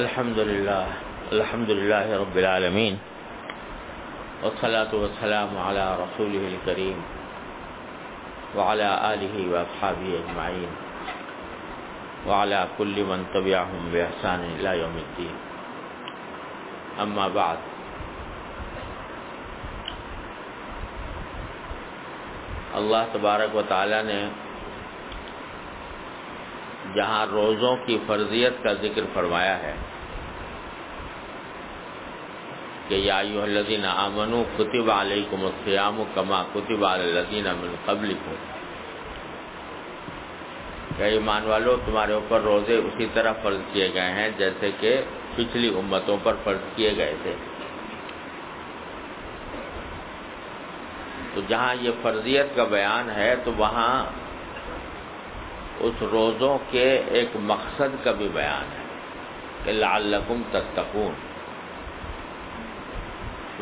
الحمد لله الحمد لله رب العالمين، والصلاة والسلام على رسوله الكريم وعلى آله وأصحابه أجمعين، وعلى كل من تبعهم بإحسان إلى يوم الدين. أما بعد، اللہ تبارک و تعالی نے جہاں روزوں کی فرضیت کا ذکر فرمایا ہے کہ یا ایوہ الذین آمنوا کتب علیکم الصیام کما کتب علی الذین من قبلکم۔ کہ ایمان والو، تمہارے اوپر روزے اسی طرح فرض کیے گئے ہیں جیسے کہ پچھلی امتوں پر فرض کیے گئے تھے۔ تو جہاں یہ فرضیت کا بیان ہے، تو وہاں اس روزوں کے ایک مقصد کا بھی بیان ہے کہ لعلکم تتقون۔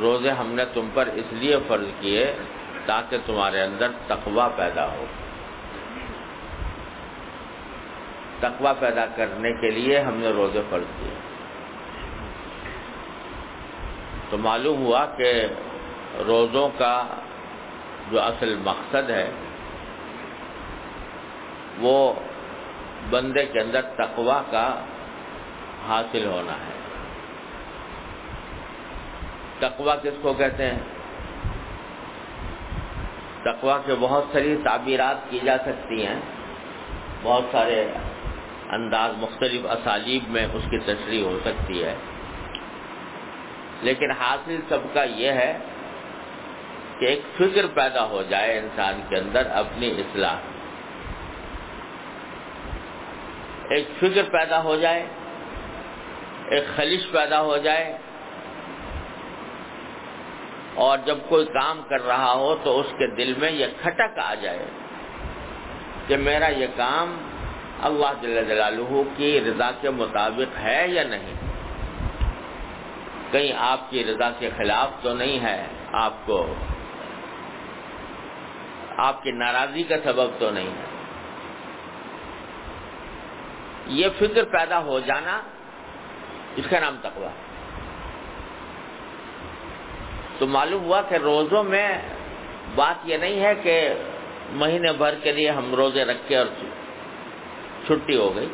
روزے ہم نے تم پر اس لیے فرض کیے تاکہ تمہارے اندر تقوی پیدا ہو۔ تقوی پیدا کرنے کے لیے ہم نے روزے فرض کیے۔ تو معلوم ہوا کہ روزوں کا جو اصل مقصد ہے، وہ بندے کے اندر تقوا کا حاصل ہونا ہے۔ تقوا کس کو کہتے ہیں؟ تقوا کے بہت ساری تعبیرات کی جا سکتی ہیں۔ بہت سارے انداز، مختلف اسالیب میں اس کی تشریح ہو سکتی ہے۔ لیکن حاصل سب کا یہ ہے کہ ایک فکر پیدا ہو جائے انسان کے اندر اپنی اصلاح۔ ایک فکر پیدا ہو جائے، ایک خلش پیدا ہو جائے اور جب کوئی کام کر رہا ہو تو اس کے دل میں یہ کھٹک آ جائے کہ میرا یہ کام اللہ جل جلالہ کی رضا کے مطابق ہے یا نہیں؟ کہیں آپ کی رضا کے خلاف تو نہیں ہے، آپ کو آپ کی ناراضی کا سبب تو نہیں ہے۔ یہ فکر پیدا ہو جانا اس کا نام تقوا تو معلوم ہوا کہ روزوں میں بات یہ نہیں ہے کہ مہینے بھر کے لیے ہم روزے رکھ کے اور چھٹی ہو گئی۔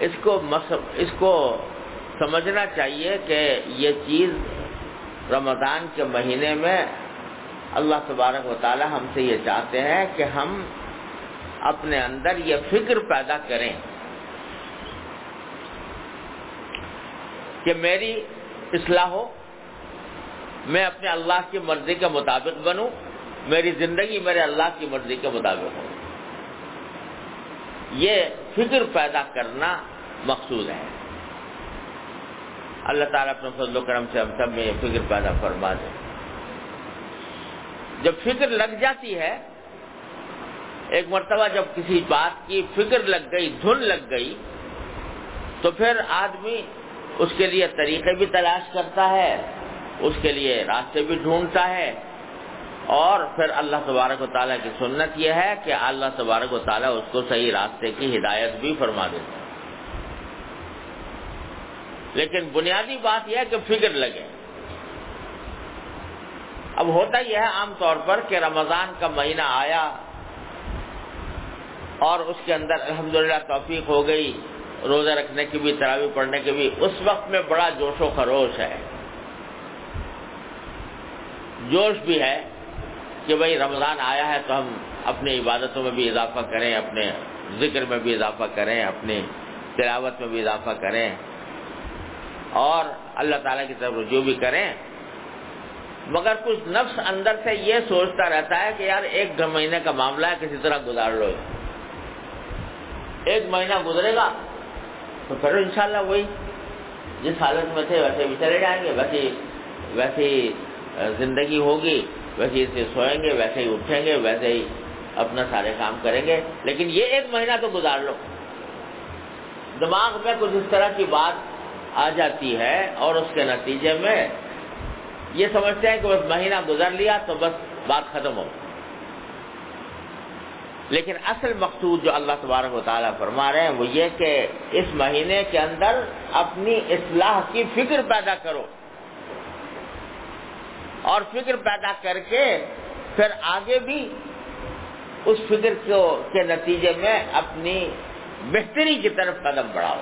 اس کو اس کو سمجھنا چاہیے کہ یہ چیز رمضان کے مہینے میں اللہ تبارک و تعالی ہم سے یہ چاہتے ہیں کہ ہم اپنے اندر یہ فکر پیدا کریں کہ میری اصلاح ہو۔ میں اپنے اللہ کی مرضی کے مطابق بنوں، میری زندگی میرے اللہ کی مرضی کے مطابق ہو۔ یہ فکر پیدا کرنا مقصود ہے۔ اللہ تعالیٰ اپنے فضل و کرم سے ہم سب میں یہ فکر پیدا فرما دے۔ جب فکر لگ جاتی ہے، ایک مرتبہ جب کسی بات کی فکر لگ گئی، دھن لگ گئی، تو پھر آدمی اس کے لیے طریقے بھی تلاش کرتا ہے۔ اس کے لیے راستے بھی ڈھونڈتا ہے۔ اور پھر اللہ تبارک و تعالیٰ کی سنت یہ ہے کہ اللہ تبارک و تعالیٰ اس کو صحیح راستے کی ہدایت بھی فرما دیتا ہے۔ لیکن بنیادی بات یہ ہے کہ فکر لگے۔ اب ہوتا یہ ہے عام طور پر کہ رمضان کا مہینہ آیا اور اس کے اندر الحمدللہ توفیق ہو گئی، روزہ رکھنے کی بھی تراوی پڑھنے کی بھی، اس وقت میں بڑا جوش و خروش ہے۔ جوش بھی ہے کہ بھائی رمضان آیا ہے تو ہم اپنی عبادتوں میں بھی اضافہ کریں، اپنے ذکر میں بھی اضافہ کریں اپنی تلاوت میں بھی اضافہ کریں۔ اور اللہ تعالیٰ کی طرف رجوع بھی کریں۔ مگر کچھ نفس اندر سے یہ سوچتا رہتا ہے کہ یار ایک مہینے کا معاملہ ہے، کسی طرح گزار لو۔ ایک مہینہ گزرے گا تو پھر انشاءاللہ وہی جس حالت میں تھے ویسے بھی چلے جائیں گے، ویسے ویسے زندگی ہوگی، ویسے ہی سوئیں گے، ویسے ہی اٹھیں گے، ویسے ہی اپنا سارے کام کریں گے۔ لیکن یہ ایک مہینہ تو گزار لو۔ دماغ میں کچھ اس طرح کی بات آ جاتی ہے اور اس کے نتیجے میں یہ سمجھتے ہیں کہ بس مہینہ گزر لیا تو بس بات ختم ہو۔ لیکن اصل مقصود جو اللہ تبارک و تعالیٰ فرما رہے ہیں وہ یہ کہ اس مہینے کے اندر اپنی اصلاح کی فکر پیدا کرو۔ اور فکر پیدا کر کے پھر آگے بھی اس فکر کو کے نتیجے میں اپنی بہتری کی طرف قدم بڑھاؤ۔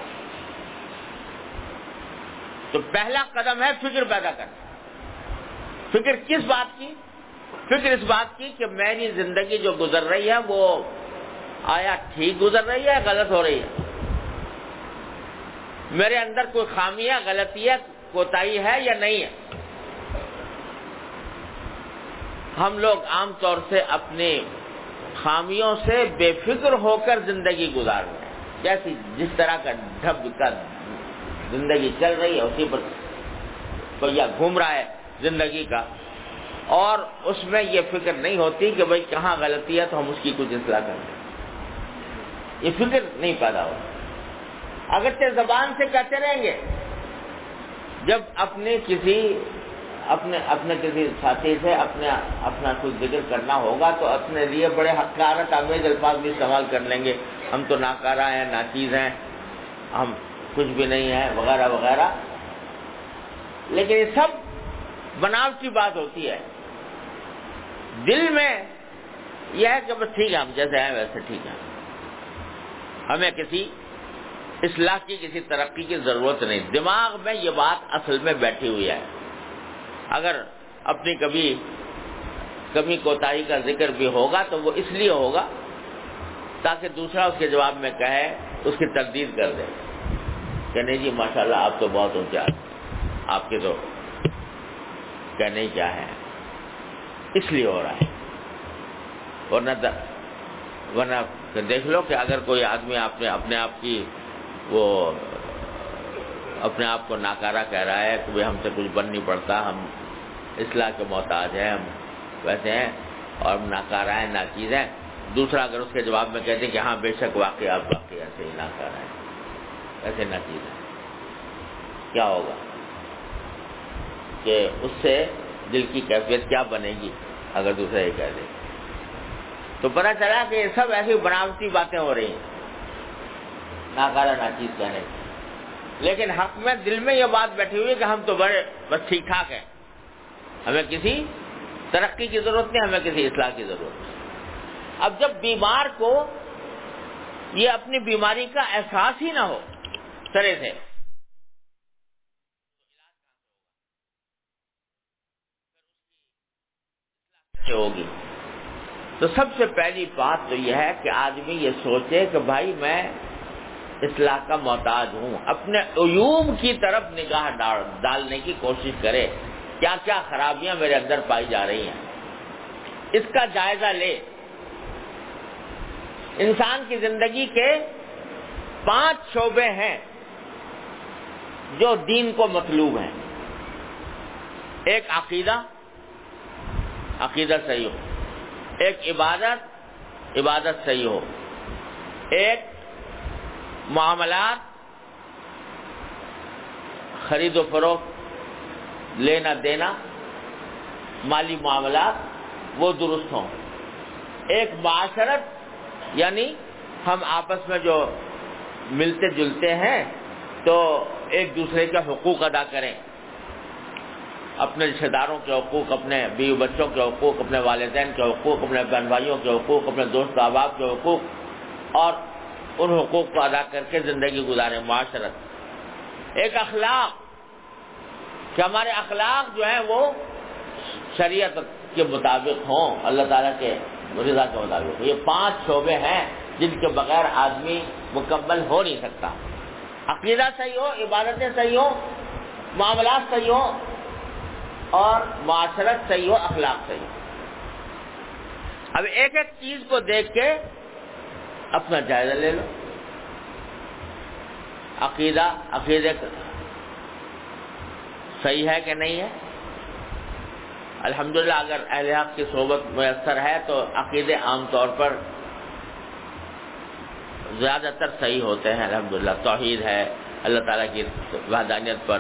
تو پہلا قدم ہے فکر پیدا کرنا۔ فکر کس بات کی؟ فکر اس بات کی کہ میری زندگی جو گزر رہی ہے وہ آیا ٹھیک گزر رہی ہے غلط ہو رہی ہے؟ میرے اندر کوئی خامیاں غلطی ہے، کوتاہی ہے یا نہیں ہے؟ ہم لوگ عام طور سے اپنی خامیوں سے بے فکر ہو کر زندگی گزار رہے ہیں۔ جیسی جس طرح کا ڈھب کا زندگی چل رہی ہے، اسی پر کوئی گھوم رہا ہے زندگی کا، اور اس میں یہ فکر نہیں ہوتی کہ بھائی کہاں غلطی ہے تو ہم اس کی کچھ اصلاح کر دیں یہ فکر نہیں پیدا ہو اگرچہ زبان سے کہتے رہیں گے، جب اپنے کسی اپنے اپنے کسی ساتھی سے اپنے اپنا کچھ ذکر کرنا ہوگا تو اپنے لیے بڑے حقارت آمیز الفاظ بھی استعمال کر لیں گے۔ ہم تو ناکارہ ہیں، ناچیز ہیں، ہم کچھ بھی نہیں ہے وغیرہ وغیرہ۔ لیکن یہ سب بناوٹی بات ہوتی ہے۔ دل میں یہ ہے کہ بس ٹھیک ہے، ہم جیسے ہیں ویسے ٹھیک ہے ہمیں کسی اصلاح کی، کسی ترقی کی ضرورت نہیں۔ دماغ میں یہ بات اصل میں بیٹھی ہوئی ہے۔ اگر اپنی کبھی کمی کوتاہی کا ذکر بھی ہوگا تو وہ اس لیے ہوگا تاکہ دوسرا اس کے جواب میں کہے، اس کی تردید کر دے۔ کہ نہیں جی ماشاءاللہ آپ تو بہت اونچے آپ کے تو کہنے کیا ہے؟ اس لیے ہو رہا ہے۔ ورنہ ورنہ دیکھ لو کہ اگر کوئی آدمی آپ نے اپنے آپ کی وہ اپنے آپ کو ناکارہ کہہ رہا ہے کہ ہم سے کچھ بن نہیں پڑتا، ہم اصلاح کے محتاج ہیں، ہم ویسے ہیں اور ہم ناکارہ ہیں، ناچیز ہیں۔ دوسرا اگر اس کے جواب میں کہتے ہیں کہ ہاں بے شک واقعی آپ واقعی ایسے ہی ناکارہ ہیں، ایسے ناچیز ہیں۔ کیا ہوگا؟ کہ اس سے دل کی کیفیت کیا بنے گی؟ اگر دوسرا یہ کہہ دے۔ تو پتا چلا کہ یہ سب ایسی بناوٹی باتیں ہو رہی ہیں، ناکارہ، ناچیز کہنے لیکن حق میں دل میں یہ بات بیٹھی ہوئی کہ ہم تو بڑے، بس ٹھیک ٹھاک ہیں۔ ہمیں کسی ترقی کی ضرورت نہیں، ہمیں کسی اصلاح کی ضرورت نہیں۔ اب جب بیمار کو یہ اپنی بیماری کا احساس ہی نہ ہو، سرے سے۔ ہوگی۔ تو سب سے پہلی بات تو یہ ہے کہ آدمی یہ سوچے کہ بھائی میں اصلاح کا محتاج ہوں۔ اپنے عیوب کی طرف نگاہ ڈالنے کی کوشش کرے۔ کیا کیا خرابیاں میرے اندر پائی جا رہی ہیں؟ اس کا جائزہ لے۔ انسان کی زندگی کے پانچ شعبے ہیں جو دین کو مطلوب ہیں۔ ایک عقیدہ عقیدہ صحیح ہو۔ ایک عبادت عبادت صحیح ہو۔ ایک معاملات، خرید و فروخت، لینا دینا، مالی معاملات، وہ درست ہوں۔ ایک معاشرت یعنی ہم آپس میں جو ملتے جلتے ہیں، تو ایک دوسرے کے حقوق ادا کریں۔ اپنے رشتے داروں کے حقوق، اپنے بیوی بچوں کے حقوق، اپنے والدین کے حقوق، اپنے بہن بھائیوں کے حقوق، اپنے دوست احباب کے حقوق، اور ان حقوق کو ادا کر کے زندگی گزارے، معاشرت۔ ایک اخلاق۔ کہ ہمارے اخلاق جو ہیں وہ شریعت کے مطابق ہوں، اللہ تعالیٰ کے رضا کے مطابق۔ یہ پانچ شعبے ہیں جن کے بغیر آدمی مکمل ہو نہیں سکتا۔ عقیدہ صحیح ہو، عبادتیں صحیح ہو معاملات صحیح ہو اور معاشرت صحیح ہو، اخلاق صحیح ہو اب ایک ایک چیز کو دیکھ کے اپنا جائزہ لے لو۔ عقیدہ عقیدے صحیح ہے کہ نہیں ہے؟ الحمدللہ، اگر اہل حق کی صحبت میسر ہے تو عقیدے عام طور پر زیادہ تر صحیح ہوتے ہیں۔ الحمدللہ، توحید ہے۔ اللہ تعالیٰ کی وحدانیت پر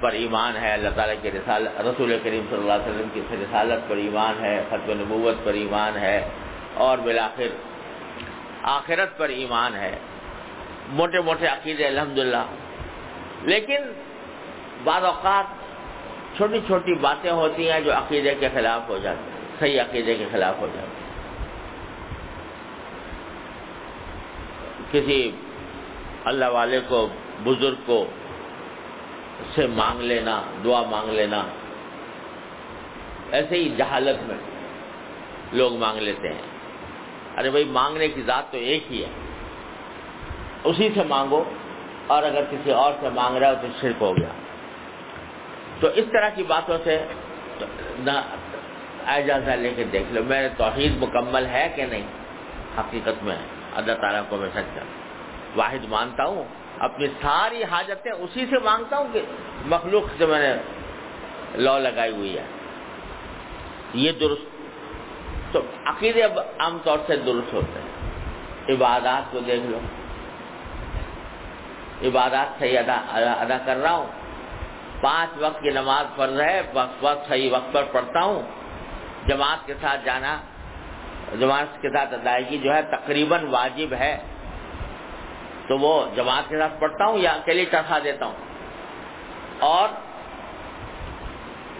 پر ایمان ہے۔ اللہ تعالیٰ کی رسال، رسول کریم صلی اللہ علیہ وسلم کی رسالت پر ایمان ہے۔ ختم نبوت پر ایمان ہے۔ اور بلاخر آخرت پر ایمان ہے۔ موٹے موٹے عقیدے، الحمدللہ۔ لیکن بعض اوقات چھوٹی چھوٹی باتیں ہوتی ہیں جو عقیدے کے خلاف ہو جاتی ہیں، صحیح عقیدے کے خلاف ہو جاتی ہیں۔ کسی اللہ والے کو، بزرگ کو سے مانگ لینا، دعا مانگ لینا، ایسے ہی جہالت میں لوگ مانگ لیتے ہیں۔ ارے بھائی، مانگنے کی ذات تو ایک ہی ہے۔ اسی سے مانگو اور اگر کسی اور سے مانگ رہا ہو تو شرک ہو گیا۔ تو اس طرح کی باتوں سے اجازہ لے کے دیکھ لو، میرے توحید مکمل ہے کہ نہیں؟ حقیقت میں اللہ تعالیٰ کو میں سچا واحد مانتا ہوں، اپنی ساری حاجتیں اسی سے مانگتا ہوں کہ مخلوق سے میں نے لو لگائی ہوئی ہے۔ یہ درست تو عقیدے عام طور سے درست ہوتے ہیں۔ عبادات کو دیکھ لو۔ عبادات صحیح ادا ادا کر رہا ہوں۔ پانچ وقت کی نماز فرض ہے وقت وقت صحیح وقت پر پڑھتا ہوں۔ جماعت کے ساتھ جانا، جماعت کے ساتھ ادائیگی جو ہے تقریباً واجب ہے۔ تو وہ جماعت کے ساتھ پڑھتا ہوں یا اکیلے چڑھا دیتا ہوں۔ اور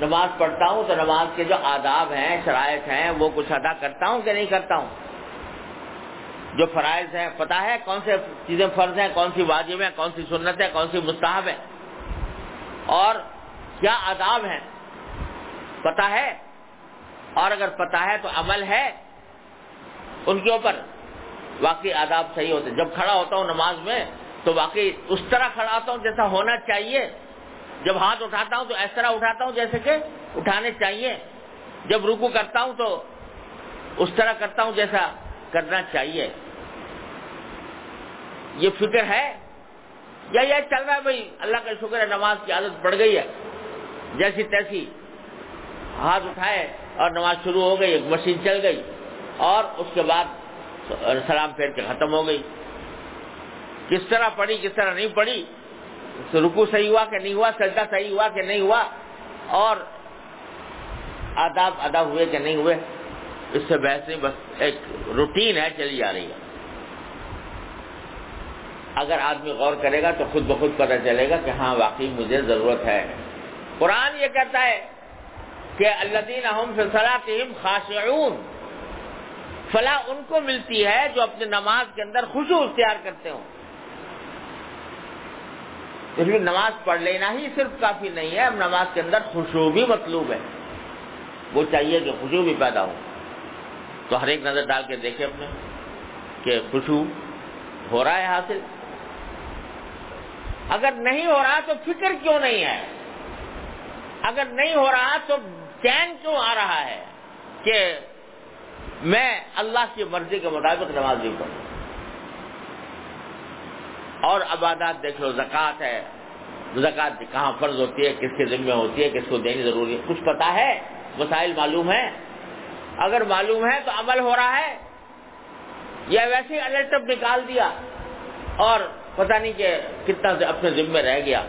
نماز پڑھتا ہوں تو نماز کے جو آداب ہیں، شرائط ہیں، وہ کچھ ادا کرتا ہوں کہ نہیں کرتا ہوں؟ جو فرائض ہیں پتا ہے کون سے چیزیں فرض ہیں، کون سی واجب ہیں، کون سی سنت ہے کون سی مستحب ہے اور کیا آداب ہیں؟ پتا ہے؟ اور اگر پتا ہے تو عمل ہے ان کے اوپر۔ واقعی آداب صحیح ہوتے جب کھڑا ہوتا ہوں نماز میں تو واقعی اس طرح کھڑا ہوتا ہوں جیسا ہونا چاہیے۔ جب ہاتھ اٹھاتا ہوں تو اس طرح اٹھاتا ہوں جیسے کہ اٹھانے چاہیے۔ جب رکو کرتا ہوں تو اس طرح کرتا ہوں جیسا کرنا چاہیے۔ یہ فکر ہے یا یہ چل رہا ہے بھائی؟ اللہ کا شکر ہے نماز کی عادت بڑھ گئی ہے۔ جیسی تیسی ہاتھ اٹھائے اور نماز شروع ہو گئی، ایک مشین چل گئی اور اس کے بعد سلام پھیر کے ختم ہو گئی۔ کس طرح پڑھی، کس طرح نہیں پڑھی؟ رکو صحیح ہوا کہ نہیں ہوا؟ سجدہ صحیح ہوا کہ نہیں ہوا؟ اور آداب ادا ہوئے کہ نہیں ہوئے؟ اس سے بحث نہیں، بس ایک روٹین ہے چلی جا رہی ہے۔ اگر آدمی غور کرے گا تو خود بخود پتہ چلے گا کہ ہاں واقعی مجھے ضرورت ہے۔ قرآن یہ کہتا ہے کہ اللہ دین فلاطیم خاشعون۔ فلاح ان کو ملتی ہے جو اپنے نماز کے اندر خوشو اختیار کرتے ہوں۔ اس لیے نماز پڑھ لینا ہی صرف کافی نہیں ہے، اب نماز کے اندر خوشبو بھی مطلوب ہے۔ وہ چاہیے کہ خوشبو بھی پیدا ہو۔ تو ہر ایک نظر ڈال کے دیکھے اپنے کہ خوشبو ہو رہا ہے حاصل۔ اگر نہیں ہو رہا تو فکر کیوں نہیں ہے؟ اگر نہیں ہو رہا تو چین کیوں آ رہا ہے کہ میں اللہ کی مرضی کے مطابق نماز نہیں پڑھوں؟ اور عبادات دیکھ لو، زکوٰۃ ہے۔ زکوٰۃ کہاں فرض ہوتی ہے، کس کے ذمہ ہوتی ہے، کس کو دینی ضروری ہے؟ کچھ پتا ہے مسائل معلوم ہے اگر معلوم ہے تو عمل ہو رہا ہے۔ یا ویسے ہی الرٹب نکال دیا۔ اور پتہ نہیں کہ کتنا اپنے ذمہ رہ گیا۔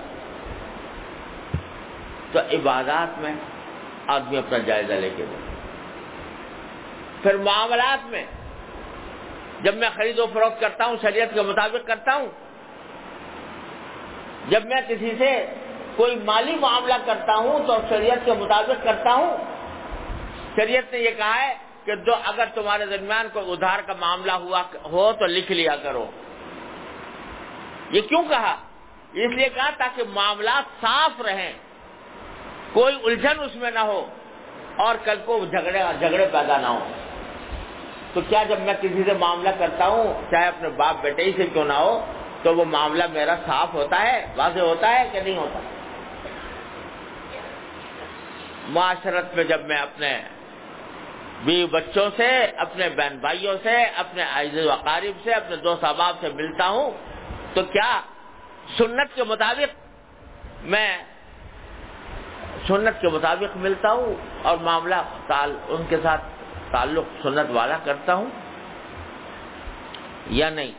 تو عبادات میں آدمی اپنا جائزہ لے کے دے پھر معاملات میں جب میں خرید و فروخت کرتا ہوں، شریعت کے مطابق کرتا ہوں جب میں کسی سے کوئی مالی معاملہ کرتا ہوں تو شریعت کے مطابق کرتا ہوں۔ شریعت نے یہ کہا ہے کہ جو اگر تمہارے درمیان کوئی ادھار کا معاملہ ہوا ہو تو لکھ لیا کرو۔ یہ کیوں کہا؟ اس لیے کہا تاکہ معاملات صاف رہیں، کوئی الجھن اس میں نہ ہو اور کل کو جھگڑے جھگڑے پیدا نہ ہو تو کیا جب میں کسی سے معاملہ کرتا ہوں، چاہے اپنے باپ بیٹے ہی سے کیوں نہ ہو تو وہ معاملہ میرا صاف ہوتا ہے، واضح ہوتا ہے کہ نہیں ہوتا؟ معاشرت میں جب میں اپنے بیوی بچوں سے، اپنے بہن بھائیوں سے، اپنے عائز و اقارب سے، اپنے دوست احباب سے ملتا ہوں، تو کیا سنت کے مطابق میں سنت کے مطابق ملتا ہوں اور معاملہ ان کے ساتھ تعلق سنت والا کرتا ہوں یا نہیں؟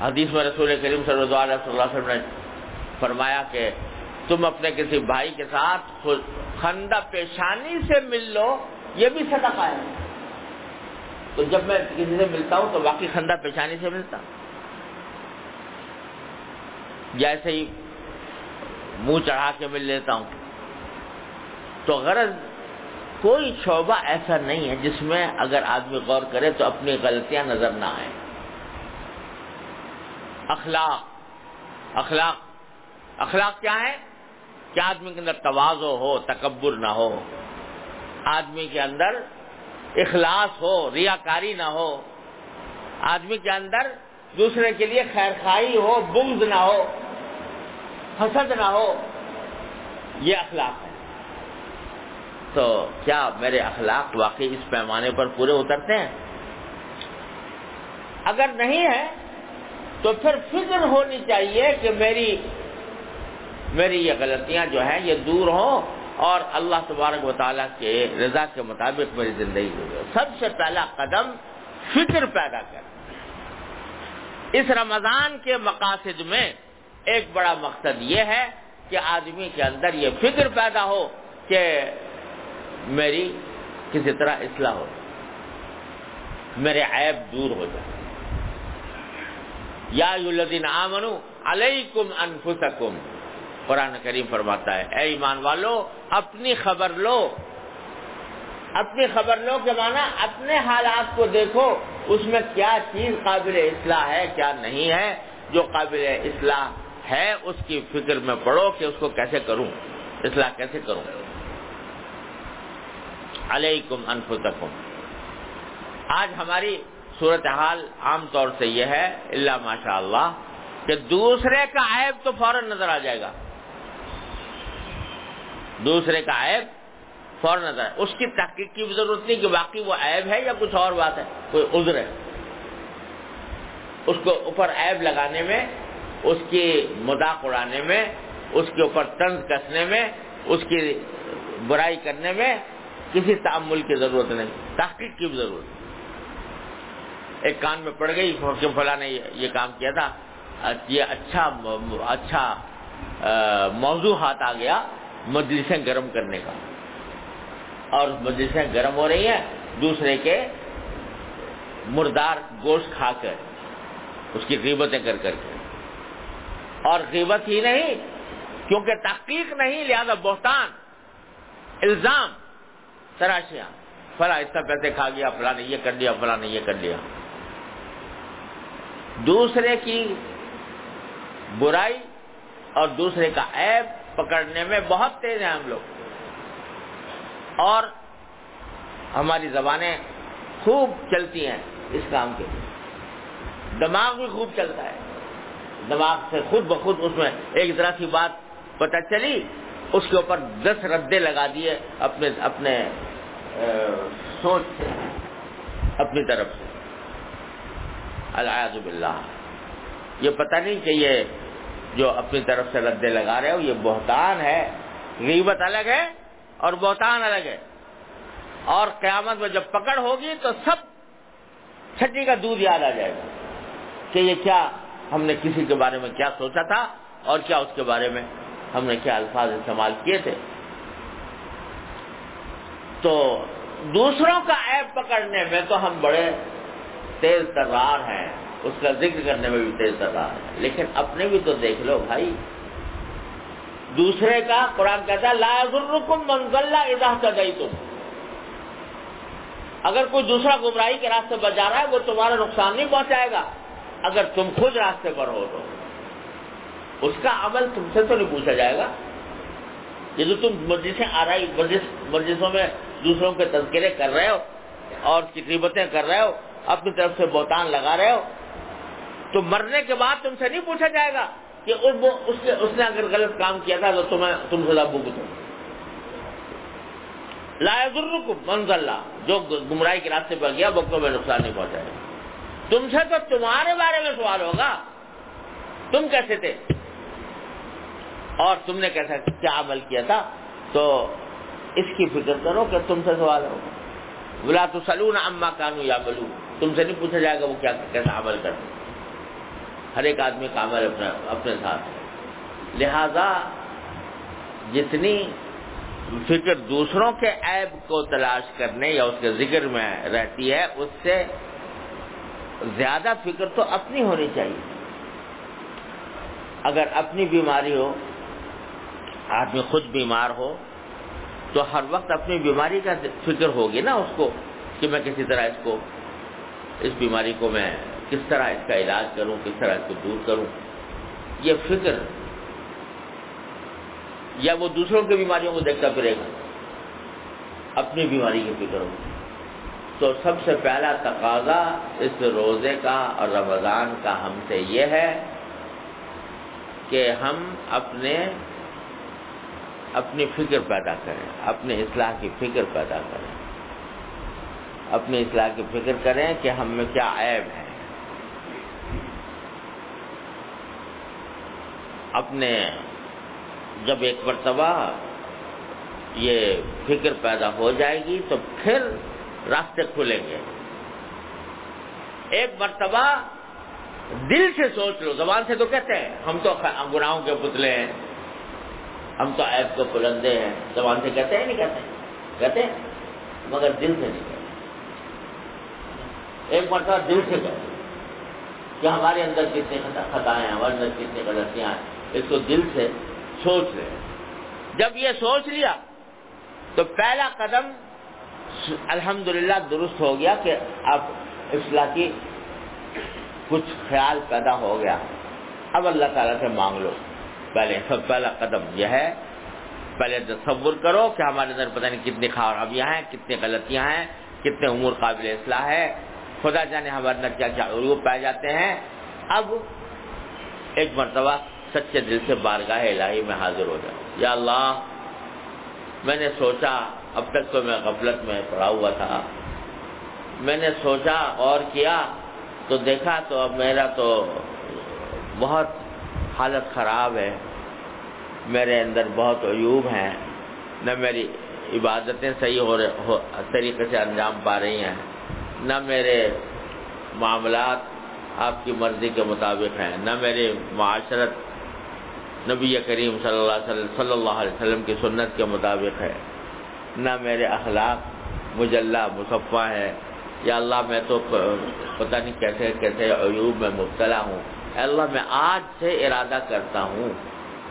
حدیث میں رسول کریم صلی اللہ علیہ وسلم نے فرمایا کہ تم اپنے کسی بھائی کے ساتھ خندہ پیشانی سے مل لو، یہ بھی صدقہ ہے۔ تو جب میں کسی سے ملتا ہوں تو واقعی خندہ پیشانی سے ملتا۔ جیسے ہی منہ چڑھا کے مل لیتا ہوں۔ تو غرض کوئی شعبہ ایسا نہیں ہے جس میں اگر آدمی غور کرے تو اپنی غلطیاں نظر نہ آئیں۔ اخلاق اخلاق اخلاق کیا ہے؟ کہ آدمی کے اندر توازو ہو، تکبر نہ ہو، آدمی کے اندر اخلاص ہو، ریاکاری نہ ہو، آدمی کے اندر دوسرے کے لیے خیر خائی ہو بغض نہ ہو، حسد نہ ہو، یہ اخلاق ہے۔ تو کیا میرے اخلاق واقعی اس پیمانے پر پورے اترتے ہیں؟ اگر نہیں ہے تو پھر فکر ہونی چاہیے کہ میری میری یہ غلطیاں جو ہیں یہ دور ہوں اور اللہ تبارک و تعالیٰ کے رضا کے مطابق میری زندگی گزرے۔ سب سے پہلا قدم فکر پیدا کر اس رمضان کے مقاصد میں ایک بڑا مقصد یہ ہے کہ آدمی کے اندر یہ فکر پیدا ہو کہ میری کسی طرح اصلاح ہو، میرے عیب دور ہو جائے یا الذین آمنو علیکم انفسکم۔ قرآن کریم فرماتا ہے، اے ایمان والو، اپنی خبر لو۔ اپنی خبر لو کے معنی اپنے حالات کو دیکھو، اس میں کیا چیز قابل اصلاح ہے، کیا نہیں ہے۔ جو قابل اصلاح ہے، اس کی فکر میں پڑو کہ اس کو کیسے کروں، اصلاح کیسے کروں۔ علیکم انفسکم۔ آج ہماری صورتحال عام طور سے یہ ہے اللہ ماشاء اللہ کہ دوسرے کا عیب تو فوراً نظر آ جائے گا۔ دوسرے کا عیب فوراً نظر اس کی تحقیق کی ضرورت نہیں کہ باقی وہ عیب ہے یا کچھ اور بات ہے، کوئی عذر ہے۔ اس کو اوپر عیب لگانے میں، اس کی مذاق اڑانے میں، اس کے اوپر طنز کسنے میں، اس کی برائی کرنے میں کسی تعمل کی ضرورت نہیں۔ تحقیق کی بھی ضرورت ایک کان میں پڑ گئی کہ فلاں نے یہ کام کیا تھا۔ یہ اچھا اچھا موضوع ہاتھ آ گیا مجلسیں گرم کرنے کا۔ اور مجلسیں گرم ہو رہی ہیں، دوسرے کے مردار گوشت کھا کر، اس کی قیمتیں کر کر کے۔ اور قیمت ہی نہیں، کیونکہ تحقیق نہیں، لہذا بہتان، الزام، تراشیاں۔ فلاں اتنا پیسے کھا گیا، فلاں نے یہ کر لیا فلاں نے یہ کر لیا دوسرے کی برائی اور دوسرے کا عیب پکڑنے میں بہت تیز ہیں ہم لوگ۔ اور ہماری زبانیں خوب چلتی ہیں اس کام کے دماغ بھی خوب چلتا ہے۔ دماغ سے خود بخود اس میں ایک طرح کی بات پتہ چلی، اس کے اوپر دس ردے لگا دیے اپنے اپنے سوچ سے اپنی طرف سے۔ الحاظ باللہ۔ یہ پتہ نہیں کہ یہ جو اپنی طرف سے ردے لگا رہے ہو، یہ بہتان ہے، غیبت الگ ہے اور بہتان الگ ہے۔ اور قیامت میں جب پکڑ ہوگی تو سب چھٹی کا دودھ یاد آ جائے گا کہ یہ کیا ہم نے کسی کے بارے میں کیا سوچا تھا اور کیا اس کے بارے میں ہم نے کیا الفاظ استعمال کیے تھے۔ تو دوسروں کا عیب پکڑنے میں تو ہم بڑے تیز ترار ہیں اس کا ذکر کرنے میں بھی تیز ترار ہے۔ لیکن اپنے بھی تو دیکھ لو بھائی۔ دوسرے کا قرآن کہتا ہے، لا منزلہ ادا گئی تم اگر کوئی دوسرا گمراہی کے راستے پر جا رہا ہے، وہ تمہارا نقصان نہیں پہنچائے گا۔ اگر تم خود راستے پر ہو تو۔ اس کا عمل تم سے تو نہیں پوچھا جائے گا۔ یہ جو تم مسجد آ رہی مسجدوں میں دوسروں کے تذکرے کر رہے ہو اور تقریبتیں کر رہے ہو۔ اپنی طرف سے بہتان لگا رہے ہو، تو مرنے کے بعد تم سے نہیں پوچھا جائے گا کہ اس نے اگر غلط کام کیا تھا تو تمہیں، تم خدا بھگتو لا ضرور منز اللہ جو گمراہی کے راستے پر گیا وقتوں میں نقصان نہیں پہنچائے تم سے تو تمہارے بارے میں سوال ہوگا۔ تم کیسے تھے؟ اور تم نے کیسا کیا عمل کیا تھا؟ تو اس کی فکر کرو کہ تم سے سوال ہوگا۔ بلا تو سلون اما کانو یا بلو تم سے نہیں پوچھا جائے گا وہ کیا کیسا عمل کرتے ہر ایک آدمی کا عمل اپنے اپنے ساتھ لہذا جتنی فکر دوسروں کے عیب کو تلاش کرنے یا اس کے ذکر میں رہتی ہے، اس سے زیادہ فکر تو اپنی ہونی چاہیے۔ اگر اپنی بیماری ہو، آدمی خود بیمار ہو، تو ہر وقت اپنی بیماری کا فکر ہوگی نا اس کو کہ میں کسی طرح اس کو اس بیماری کو میں کس طرح اس کا علاج کروں، کس طرح اس کو دور کروں؟ یہ فکر یا وہ دوسروں کی بیماریوں کو دیکھتا پھرے گا۔ اپنی بیماری کی فکر ہو۔ تو سب سے پہلا تقاضا اس روزے کا اور رمضان کا ہم سے یہ ہے کہ ہم اپنے اپنی فکر پیدا کریں، اپنے اصلاح کی فکر پیدا کریں۔ اپنی اصلاح کی فکر کریں کہ ہم میں کیا عیب ہے۔ اپنے جب ایک مرتبہ یہ فکر پیدا ہو جائے گی تو پھر راستے کھلیں گے۔ ایک مرتبہ دل سے سوچ لو، زبان سے تو کہتے ہیں، ہم تو گناہوں کے پتلے ہیں، ہم تو ایپ کو بلندے ہیں۔ زبان سے کہتے ہیں، نہیں کہتے؟ کہتے ہیں، مگر دل سے نہیں کہتے۔ ایک مرتبہ دل سے کہتے کہ ہمارے اندر کتنے خطائیں ہیں، ہمارے اندر کتنی غلطیاں ہیں۔ اس کو دل سے سوچ لیں جب یہ سوچ لیا تو پہلا قدم الحمدللہ درست ہو گیا کہ اب اصلاح کی کچھ خیال پیدا ہو گیا۔ اب اللہ تعالیٰ سے مانگ لو۔ پہلے سب پہلا قدم یہ ہے، پہلے تصور کرو کہ ہمارے اندر پتہ نہیں کتنی خرابیاں ہیں، کتنی غلطیاں ہیں، کتنے امور قابل اصلاح ہے۔ خدا جانے ہمارے اندر کیا کیا عروب پائے جاتے ہیں۔ اب ایک مرتبہ سچے دل سے بارگاہ الہی میں حاضر ہو جاؤ یا اللہ، میں نے سوچا، اب تک تو میں غفلت میں پڑا ہوا تھا۔ میں نے سوچا اور کیا، تو دیکھا تو اب میرا تو بہت حالت خراب ہے۔ میرے اندر بہت عیوب ہیں۔ نہ میری عبادتیں صحیح ہو رہے طریقے سے انجام پا رہی ہیں۔ نہ میرے معاملات آپ کی مرضی کے مطابق ہیں، نہ میری معاشرت نبی کریم صلی اللہ علیہ وسلم، صلی اللہ علیہ وسلم کی سنت کے مطابق ہے، نہ میرے اخلاق مجلہ مصفہ ہے یا اللہ، میں تو پتہ نہیں کیسے کیسے عیوب میں مبتلا ہوں۔ اے اللہ، میں آج سے ارادہ کرتا ہوں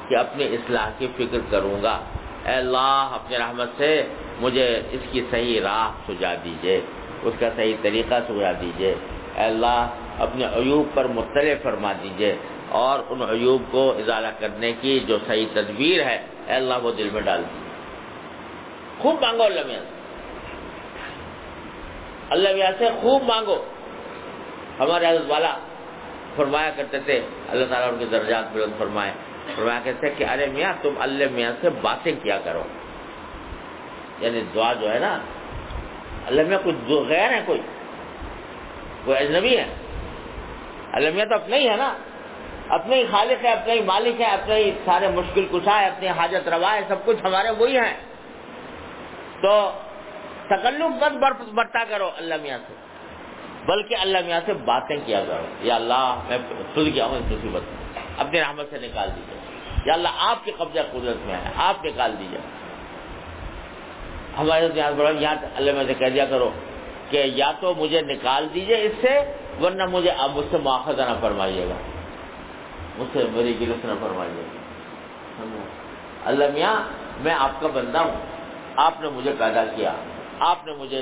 کہ اپنی اصلاح کی فکر کروں گا۔ اے اللہ اپنے رحمت سے مجھے اس کی صحیح راہ سجا دیجیے۔ اس کا صحیح طریقہ سجا دیجیے۔ اے اللہ، اپنے عیوب پر مطلع فرما دیجیے اور ان عیوب کو ازالہ کرنے کی جو صحیح تدبیر ہے، اے اللہ، وہ دل میں ڈال دی۔ خوب مانگو اللہ میاں۔ اللہ میاں سے خوب مانگو۔ ہمارے حضرت والا فرمایا کرتے تھے، اللہ تعالیٰ ان کے درجات بلند فرمائے۔ فرمایا کرتے کہ ارے میاں، تم اللہ میاں سے باتیں کیا کرو۔ یعنی دعا جو ہے نا اللہ میاں کچھ غیر ہے کوئی؟ کوئی اجنبی ہے اللہ تو اپنا ہی ہے نا؟ اپنے ہی خالق ہے اپنے ہی مالک ہے اپنے ہی سارے مشکل کشا ہے اپنے حاجت روا ہے سب کچھ ہمارے وہی ہیں۔ تو تکلف بند برتا کرو اللہ میاں سے، بلکہ اللہ میاں سے باتیں کیا کرو۔ یا اللہ، میں سل گیا ہوں اس مصیبت میں۔ اپنے رحمت سے نکال دیجیے یا اللہ، آپ کے قبضہ قدرت میں ہے، آپ نکال دیجیے ہمارے یہاں اللہ میں سے کہہ دیا کرو کہ یا تو مجھے نکال دیجیے اس سے ورنہ مجھے اب مجھ سے مواخذہ نہ فرمائیے گا۔ مجھ سے میری گرفت نہ فرمائیے گا۔ اللہ میاں، میں آپ کا بندہ ہوں۔ آپ نے مجھے پیدا کیا۔ آپ نے مجھے،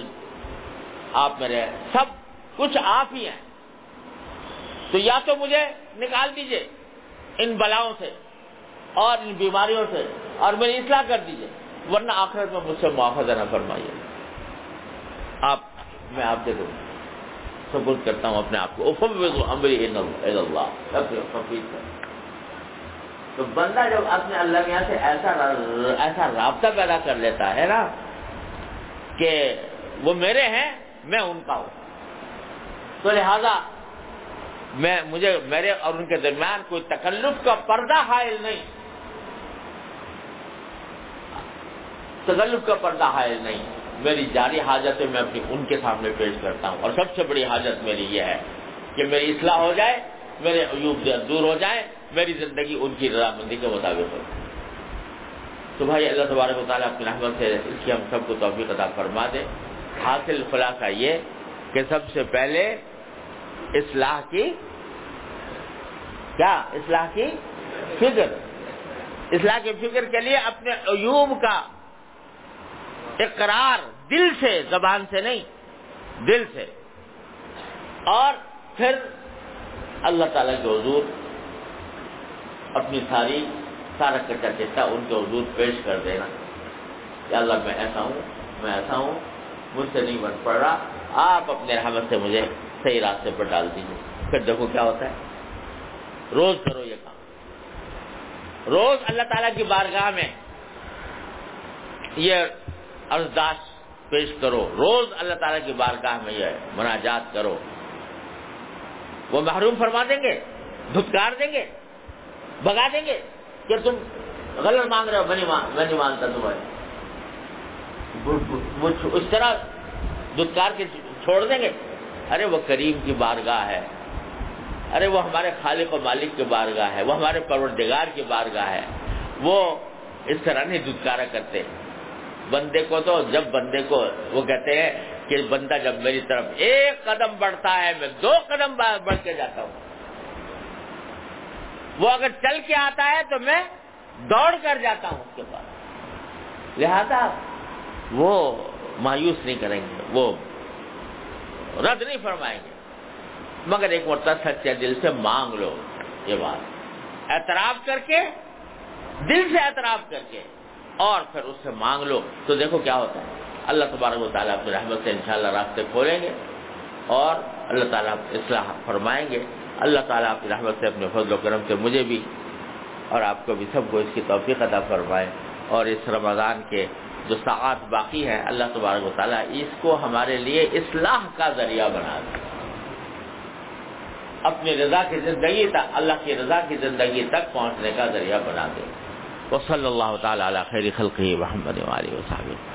آپ میرے سب کچھ آپ ہی ہیں۔ تو یا تو مجھے نکال دیجیے ان بلاؤں سے اور ان بیماریوں سے اور میری اصلاح کر دیجیے۔ ورنہ آخرت میں مجھ سے معافذہ نہ فرمائیے۔ آپ، میں آپ دے دوں کرتا ہوں اپنے آپ کو۔ اللہ تو بندہ جب اپنے اللہ میاں سے ایسا ایسا رابطہ پیدا کر لیتا ہے نا کہ وہ میرے ہیں، میں ان کا ہوں۔ تو لہذا میں، مجھے میرے اور ان کے درمیان کوئی تکلف کا پردہ حائل نہیں۔ تکلف کا پردہ حائل نہیں۔ میری جاری حاجت میں اپنی ان کے سامنے پیش کرتا ہوں اور سب سے بڑی حاجت میری یہ ہے کہ میری اصلاح ہو جائے، میرے عیوب دور ہو جائے، میری زندگی ان کی رضامندی کے مطابق ہو۔ تو بھائی، اللہ تبارک و تعالیٰ اپنی رحمت سے اس کی ہم سب کو توفیق عطا فرما دے۔ حاصل خلاصہ یہ کہ سب سے پہلے اصلاح کی کیا؟ اصلاح کی فکر۔ اصلاح کی فکر کے لیے اپنے عیوب کا اقرار دل سے، زبان سے نہیں، دل سے۔ اور پھر اللہ تعالیٰ کے حضور اپنی ساری، سارا کچا چٹا ان کے حضور پیش کر دینا۔ کہ اللہ میں ایسا ہوں، میں ایسا ہوں، مجھ سے نہیں بن پڑ رہا، آپ اپنے رحمت سے مجھے صحیح راستے پر ڈال دیجیے پھر دیکھو کیا ہوتا ہے۔ روز کرو یہ کام۔ روز اللہ تعالیٰ کی بارگاہ میں یہ ارزداش پیش کرو۔ روز اللہ تعالیٰ کی بارگاہ میں یہ مناجات کرو۔ وہ محروم فرما دیں گے، دھتکار دیں گے بگا دیں گے کہ تم غلط مانگ رہے ہو میں نہیں مانتا تمہیں اس طرح دھتکار کے چھوڑ دیں گے۔ ارے وہ کریم کی بارگاہ ہے۔ ارے وہ ہمارے خالق و مالک کی بارگاہ ہے۔ وہ ہمارے پروردگار کی بارگاہ ہے۔ وہ اس طرح نہیں دھتکارا کرتے۔ بندے کو تو جب بندے کو وہ کہتے ہیں کہ بندہ جب میری طرف ایک قدم بڑھتا ہے، میں دو قدم بڑھ کے جاتا ہوں۔ وہ اگر چل کے آتا ہے تو میں دوڑ کر جاتا ہوں اس کے پاس۔ لہذا وہ مایوس نہیں کریں گے، وہ رد نہیں فرمائیں گے۔ مگر ایک مرتبہ سچے دل سے مانگ لو یہ بات۔ اعتراف کر کے، دل سے اعتراف کر کے۔ اور پھر اس سے مانگ لو۔ تو دیکھو کیا ہوتا ہے۔ اللہ تبارک و تعالیٰ اپنی رحمت سے انشاءاللہ راستے کھولیں گے اور اللہ تعالیٰ اصلاح فرمائیں گے۔ اللہ تعالیٰ اپنی رحمت سے اپنے فضل و کرم سے مجھے بھی اور آپ کو بھی سب کو اس کی توفیق عطا فرمائے۔ اور اس رمضان کے جو ساعت باقی ہے اللہ تبارک و تعالیٰ اس کو ہمارے لیے اصلاح کا ذریعہ بنا دے۔ اپنی رضا کی زندگی تک، اللہ کی رضا کی زندگی تک پہنچنے کا ذریعہ بنا دے۔ وصلی اللہ تعالیٰ علی خیر خلقی محمد علیہ وسلم